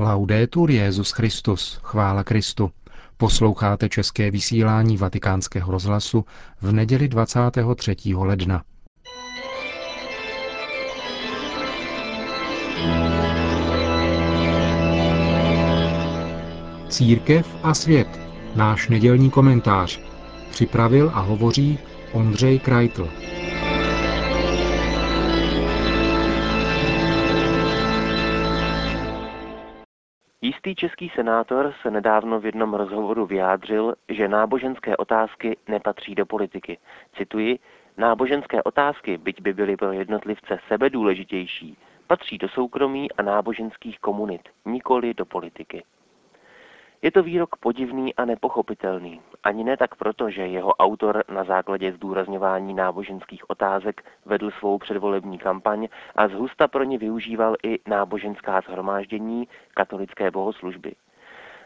Laudetur Jezus Christus, chvála Kristu. Posloucháte české vysílání Vatikánského rozhlasu v neděli 23. ledna. Církev a svět. Náš nedělní komentář. Připravil a hovoří Ondřej Krajtl. Jistý český senátor se nedávno v jednom rozhovoru vyjádřil, že náboženské otázky nepatří do politiky. Cituji, náboženské otázky, byť by byly pro jednotlivce sebedůležitější, patří do soukromí a náboženských komunit, nikoli do politiky. Je to výrok podivný a nepochopitelný. Ani ne tak proto, že jeho autor na základě zdůrazňování náboženských otázek vedl svou předvolební kampaň a zhusta pro ně využíval i náboženská zhromáždění katolické bohoslužby.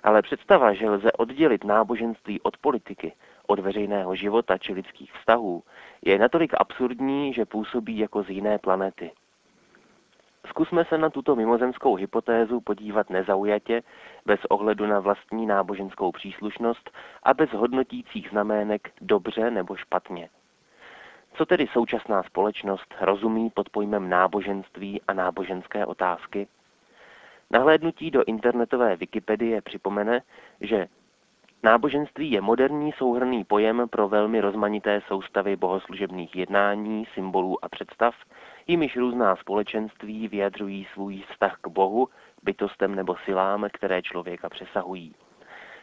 Ale představa, že lze oddělit náboženství od politiky, od veřejného života či lidských vztahů, je natolik absurdní, že působí jako z jiné planety. Zkusme se na tuto mimozemskou hypotézu podívat nezaujatě, bez ohledu na vlastní náboženskou příslušnost a bez hodnotících znamének dobře nebo špatně. Co tedy současná společnost rozumí pod pojmem náboženství a náboženské otázky? Nahlédnutí do internetové Wikipedie připomene, že náboženství je moderní souhrný pojem pro velmi rozmanité soustavy bohoslužebných jednání, symbolů a představ, jimiž různá společenství vyjadřují svůj vztah k Bohu, bytostem nebo silám, které člověka přesahují.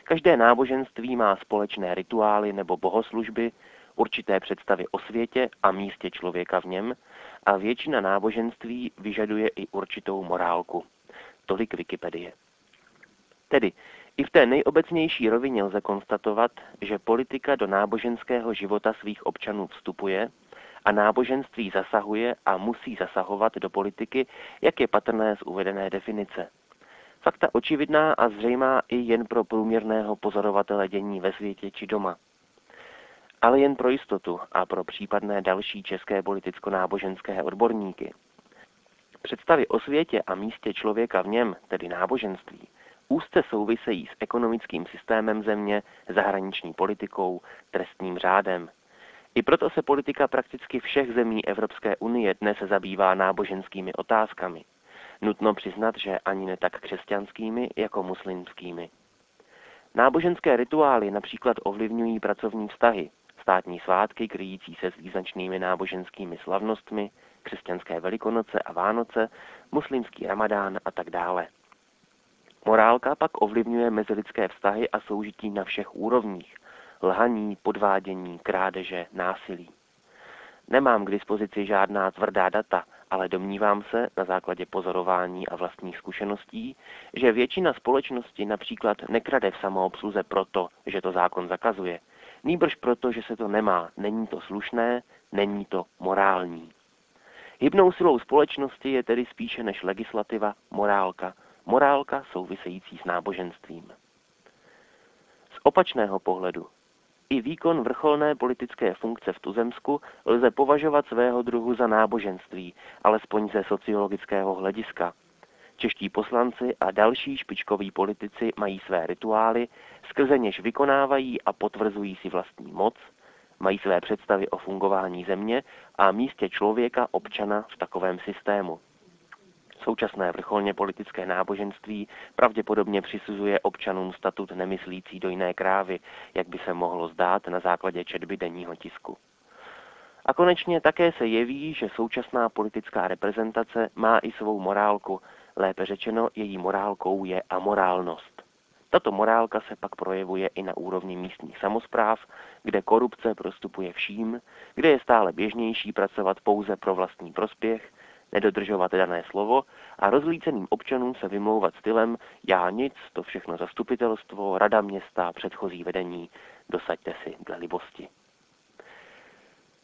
Každé náboženství má společné rituály nebo bohoslužby, určité představy o světě a místě člověka v něm a většina náboženství vyžaduje i určitou morálku. Tolik Wikipedie. Tedy i v té nejobecnější rovině lze konstatovat, že politika do náboženského života svých občanů vstupuje a náboženství zasahuje a musí zasahovat do politiky, jak je patrné z uvedené definice. Fakta očividná a zřejmá i jen pro průměrného pozorovatele dění ve světě či doma. Ale jen pro jistotu a pro případné další české politicko-náboženské odborníky. Představy o světě a místě člověka v něm, tedy náboženství, úzce souvisejí s ekonomickým systémem země, zahraniční politikou, trestním řádem, i proto se politika prakticky všech zemí Evropské unie dnes zabývá náboženskými otázkami. Nutno přiznat, že ani ne tak křesťanskými jako muslimskými. Náboženské rituály například ovlivňují pracovní vztahy, státní svátky kryjící se s význačnými náboženskými slavnostmi, křesťanské velikonoce a Vánoce, muslimský ramadán a tak dále. Morálka pak ovlivňuje mezilidské vztahy a soužití na všech úrovních, lhaní, podvádění, krádeže, násilí. Nemám k dispozici žádná tvrdá data, ale domnívám se na základě pozorování a vlastních zkušeností, že většina společnosti například nekrade v samoobsluze proto, že to zákon zakazuje, nýbrž proto, že se to nemá, není to slušné, není to morální. Hybnou silou společnosti je tedy spíše než legislativa morálka, morálka související s náboženstvím. Z opačného pohledu i výkon vrcholné politické funkce v tuzemsku lze považovat svého druhu za náboženství, alespoň ze sociologického hlediska. Čeští poslanci a další špičkoví politici mají své rituály, skrze něž vykonávají a potvrzují si vlastní moc, mají své představy o fungování země a místě člověka občana v takovém systému. Současné vrcholně politické náboženství pravděpodobně přisuzuje občanům statut nemyslící do jiné krávy, jak by se mohlo zdát na základě četby denního tisku. A konečně také se jeví, že současná politická reprezentace má i svou morálku, lépe řečeno její morálkou je amorálnost. Tato morálka se pak projevuje i na úrovni místních samozpráv, kde korupce prostupuje vším, kde je stále běžnější pracovat pouze pro vlastní prospěch, nedodržovat dané slovo a rozlíceným občanům se vymlouvat stylem já nic, to všechno zastupitelstvo, rada města, předchozí vedení, dosaďte si dle libosti.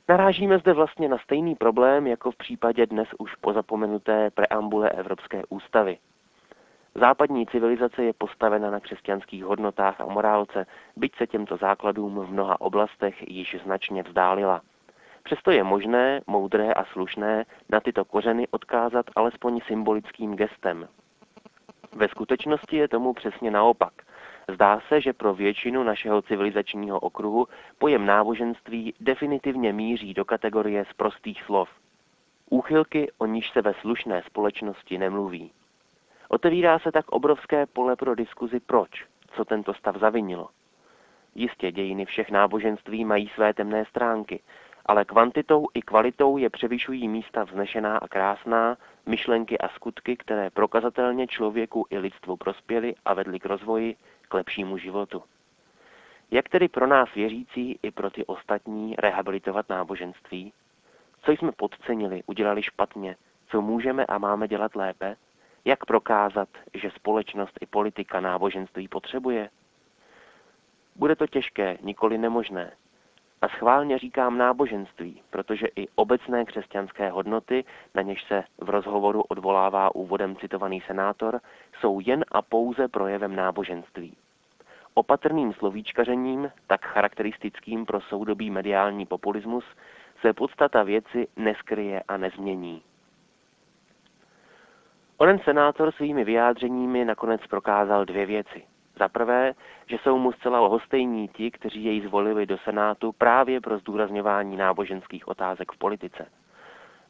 Narážíme zde vlastně na stejný problém jako v případě dnes už pozapomenuté preambule Evropské ústavy. Západní civilizace je postavena na křesťanských hodnotách a morálce, byť se těmto základům v mnoha oblastech již značně vzdálila – Přesto je možné, moudré a slušné na tyto kořeny odkázat alespoň symbolickým gestem. Ve skutečnosti je tomu přesně naopak. Zdá se, že pro většinu našeho civilizačního okruhu pojem náboženství definitivně míří do kategorie z prostých slov. Úchylky, o níž se ve slušné společnosti nemluví. Otevírá se tak obrovské pole pro diskuzi proč, co tento stav zavinilo. Jistě dějiny všech náboženství mají své temné stránky, ale kvantitou i kvalitou je převyšují místa vznešená a krásná, myšlenky a skutky, které prokazatelně člověku i lidstvu prospěly a vedly k rozvoji, k lepšímu životu. Jak tedy pro nás věřící i pro ty ostatní rehabilitovat náboženství? Co jsme podcenili, udělali špatně, co můžeme a máme dělat lépe? Jak prokázat, že společnost i politika náboženství potřebuje? Bude to těžké, nikoli nemožné. A schválně říkám náboženství, protože i obecné křesťanské hodnoty, na něž se v rozhovoru odvolává úvodem citovaný senátor, jsou jen a pouze projevem náboženství. Opatrným slovíčkařením, tak charakteristickým pro soudobý mediální populismus, se podstata věci neskryje a nezmění. Onen senátor svými vyjádřeními nakonec prokázal dvě věci. Za prvé, že jsou mu zcela lhostejní ti, kteří jej zvolili do Senátu právě pro zdůrazňování náboženských otázek v politice.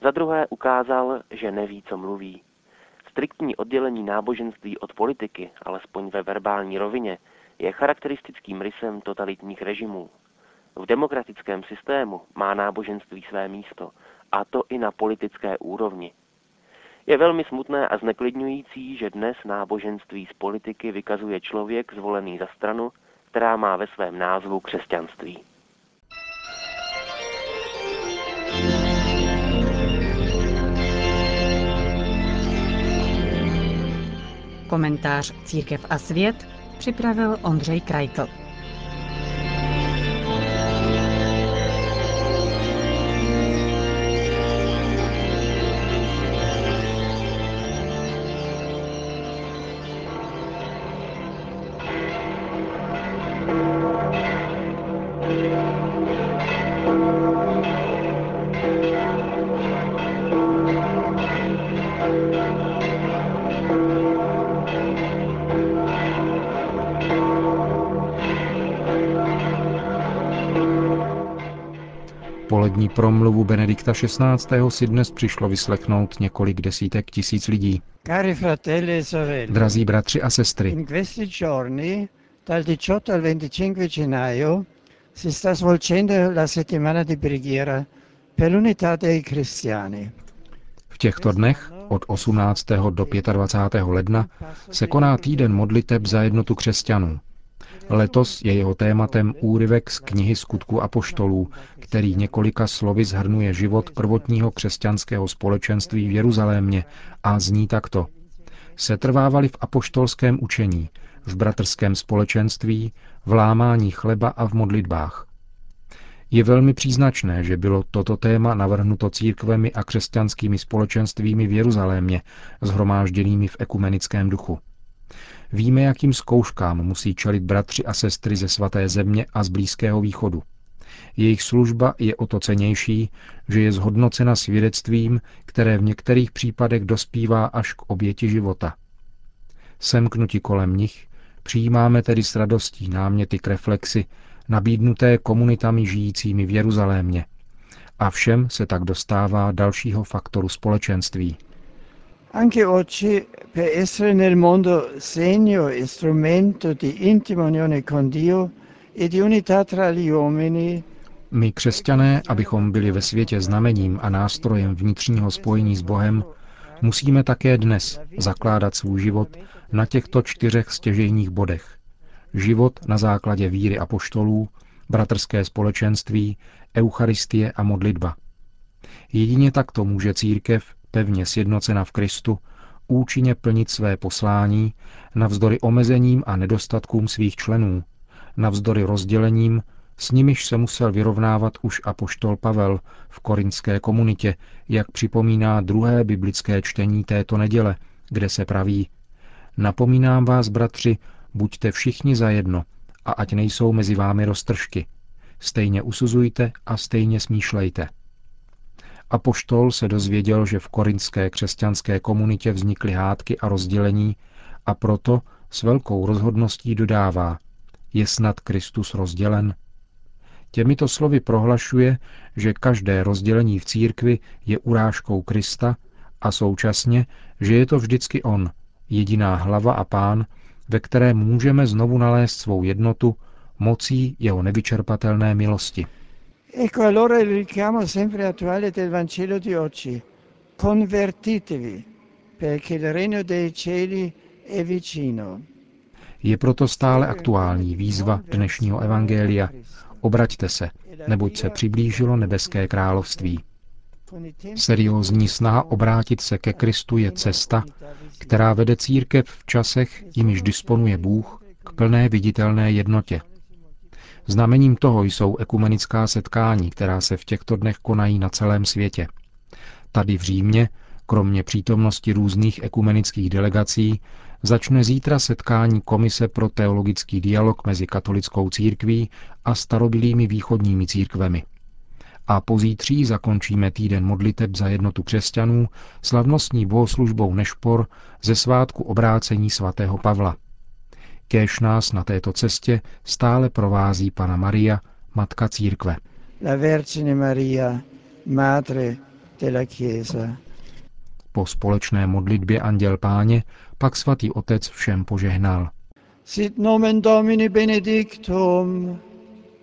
Za druhé ukázal, že neví, co mluví. Striktní oddělení náboženství od politiky, alespoň ve verbální rovině, je charakteristickým rysem totalitních režimů. V demokratickém systému má náboženství své místo, a to i na politické úrovni, je velmi smutné a zneklidňující, že dnes náboženství z politiky vykazuje člověk zvolený za stranu, která má ve svém názvu křesťanství. Komentář Církev a svět připravil Ondřej Krajkl. Polední promluvu Benedikta XVI. si dnes přišlo vyslechnout několik desítek tisíc lidí. E Drazí bratři a sestry, in questi giorni, dal 18 al 25 gennaio, si sta svolgendo la settimana di preghiera per l'unità dei cristiani. v těchto dnech od 18. do 25. ledna se koná týden modliteb za jednotu křesťanů. Letos je jeho tématem úryvek z knihy skutku a poštolů, který několika slovy zhrnuje život prvotního křesťanského společenství v Jeruzalémě a zní takto. Setrvávali v apoštolském učení, v bratrském společenství, v lámání chleba a v modlitbách. Je velmi příznačné, že bylo toto téma navrhnuto církvemi a křesťanskými společenstvími v Jeruzalémě, zhromážděnými v ekumenickém duchu. Víme, jakým zkouškám musí čelit bratři a sestry ze svaté země a z Blízkého východu. Jejich služba je o to cenější, že je zhodnocena svědectvím, které v některých případech dospívá až k oběti života. Semknuti kolem nich, přijímáme tedy s radostí náměty k reflexi, nabídnuté komunitami žijícími v Jeruzalémě. A všem se tak dostává dalšího faktoru společenství. Anche oggi, per essere nel mondo segno e strumento di intima unione con Dio e di unità tra gli uomini, My křesťané, abychom byli ve světě znamením a nástrojem vnitřního spojení s Bohem, musíme také dnes zakládat svůj život na těchto čtyřech stěžejních bodech. Život na základě víry a poštolů, bratrské společenství, eucharistie a modlitba. Jedině takto může církev, pevně sjednocena v Kristu, účinně plnit své poslání navzdory omezením a nedostatkům svých členů, navzdory rozdělením, s nimiž se musel vyrovnávat už apoštol Pavel v korinské komunitě, jak připomíná druhé biblické čtení této neděle, kde se praví Napomínám vás, bratři, buďte všichni zajedno a ať nejsou mezi vámi roztržky. Stejně usuzujte a stejně smýšlejte. Apoštol se dozvěděl, že v korinské křesťanské komunitě vznikly hádky a rozdělení A proto s velkou rozhodností dodává, je snad Kristus rozdělen? Těmito slovy prohlašuje, že každé rozdělení v církvi je urážkou Krista a současně, že je to vždycky On, jediná hlava a pán, ve které můžeme znovu nalézt svou jednotu mocí jeho nevyčerpatelné milosti. Ecco allora il richiamo sempre attuale del Vangelo di oggi. Convertitevi, perché il regno dei cieli è vicino. Je proto stále aktuální výzva dnešního evangelia. Obraťte se, neboť se přiblížilo nebeské království. Seriózní snaha obrátit se ke Kristu je cesta, která vede církev v časech, jimiž disponuje Bůh, k plné viditelné jednotě. Znamením toho jsou ekumenická setkání, která se v těchto dnech konají na celém světě. Tady v Římě, kromě přítomnosti různých ekumenických delegací, začne zítra setkání Komise pro teologický dialog mezi katolickou církví a starobilými východními církvemi. A pozítří zakončíme týden modliteb za jednotu křesťanů slavnostní bohoslužbou Nešpor ze svátku obrácení svatého Pavla. Kéž nás na této cestě stále provází Pana Maria, Matka Církve. La Vergine Maria, Madre della Chiesa. Po společné modlitbě Anděl Páně pak svatý otec všem požehnal. Sit nomen Domini benedictum,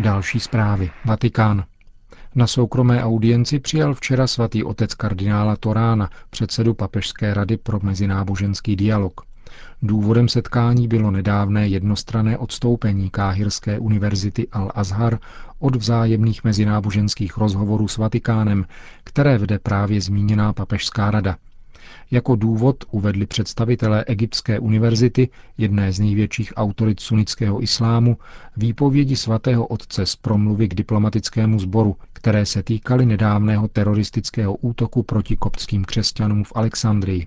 Další zprávy. Vatikán. Na soukromé audienci přijal včera svatý otec kardinála Torána, předsedu Papežské rady pro mezináboženský dialog. Důvodem setkání bylo nedávné jednostrané odstoupení Káhirské univerzity Al-Azhar od vzájemných mezináboženských rozhovorů s Vatikánem, které vede právě zmíněná Papežská rada. Jako důvod uvedli představitelé Egyptské univerzity, jedné z největších autorit sunnického islámu, výpovědi svatého otce z promluvy k diplomatickému sboru, které se týkaly nedávného teroristického útoku proti koptským křesťanům v Alexandrii.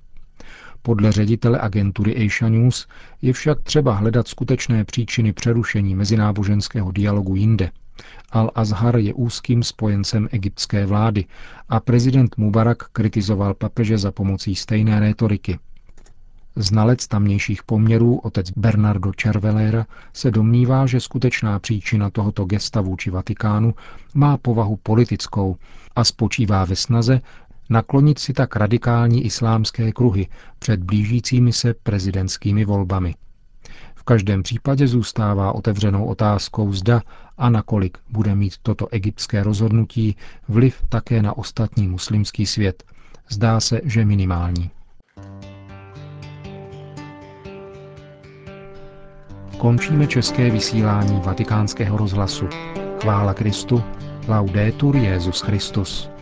Podle ředitele agentury Asia News je však třeba hledat skutečné příčiny přerušení mezináboženského dialogu jinde. Al-Azhar je úzkým spojencem egyptské vlády a prezident Mubarak kritizoval papeže za pomocí stejné rétoriky. Znalec tamnějších poměrů, otec Bernardo Cervelera, se domnívá, že skutečná příčina tohoto gesta vůči Vatikánu má povahu politickou a spočívá ve snaze naklonit si tak radikální islámské kruhy před blížícími se prezidentskými volbami. V každém případě zůstává otevřenou otázkou, zda a nakolik bude mít toto egyptské rozhodnutí vliv také na ostatní muslimský svět. Zdá se, že minimální. Končíme české vysílání vatikánského rozhlasu. Chvála Kristu. Laudetur Jezus Christus.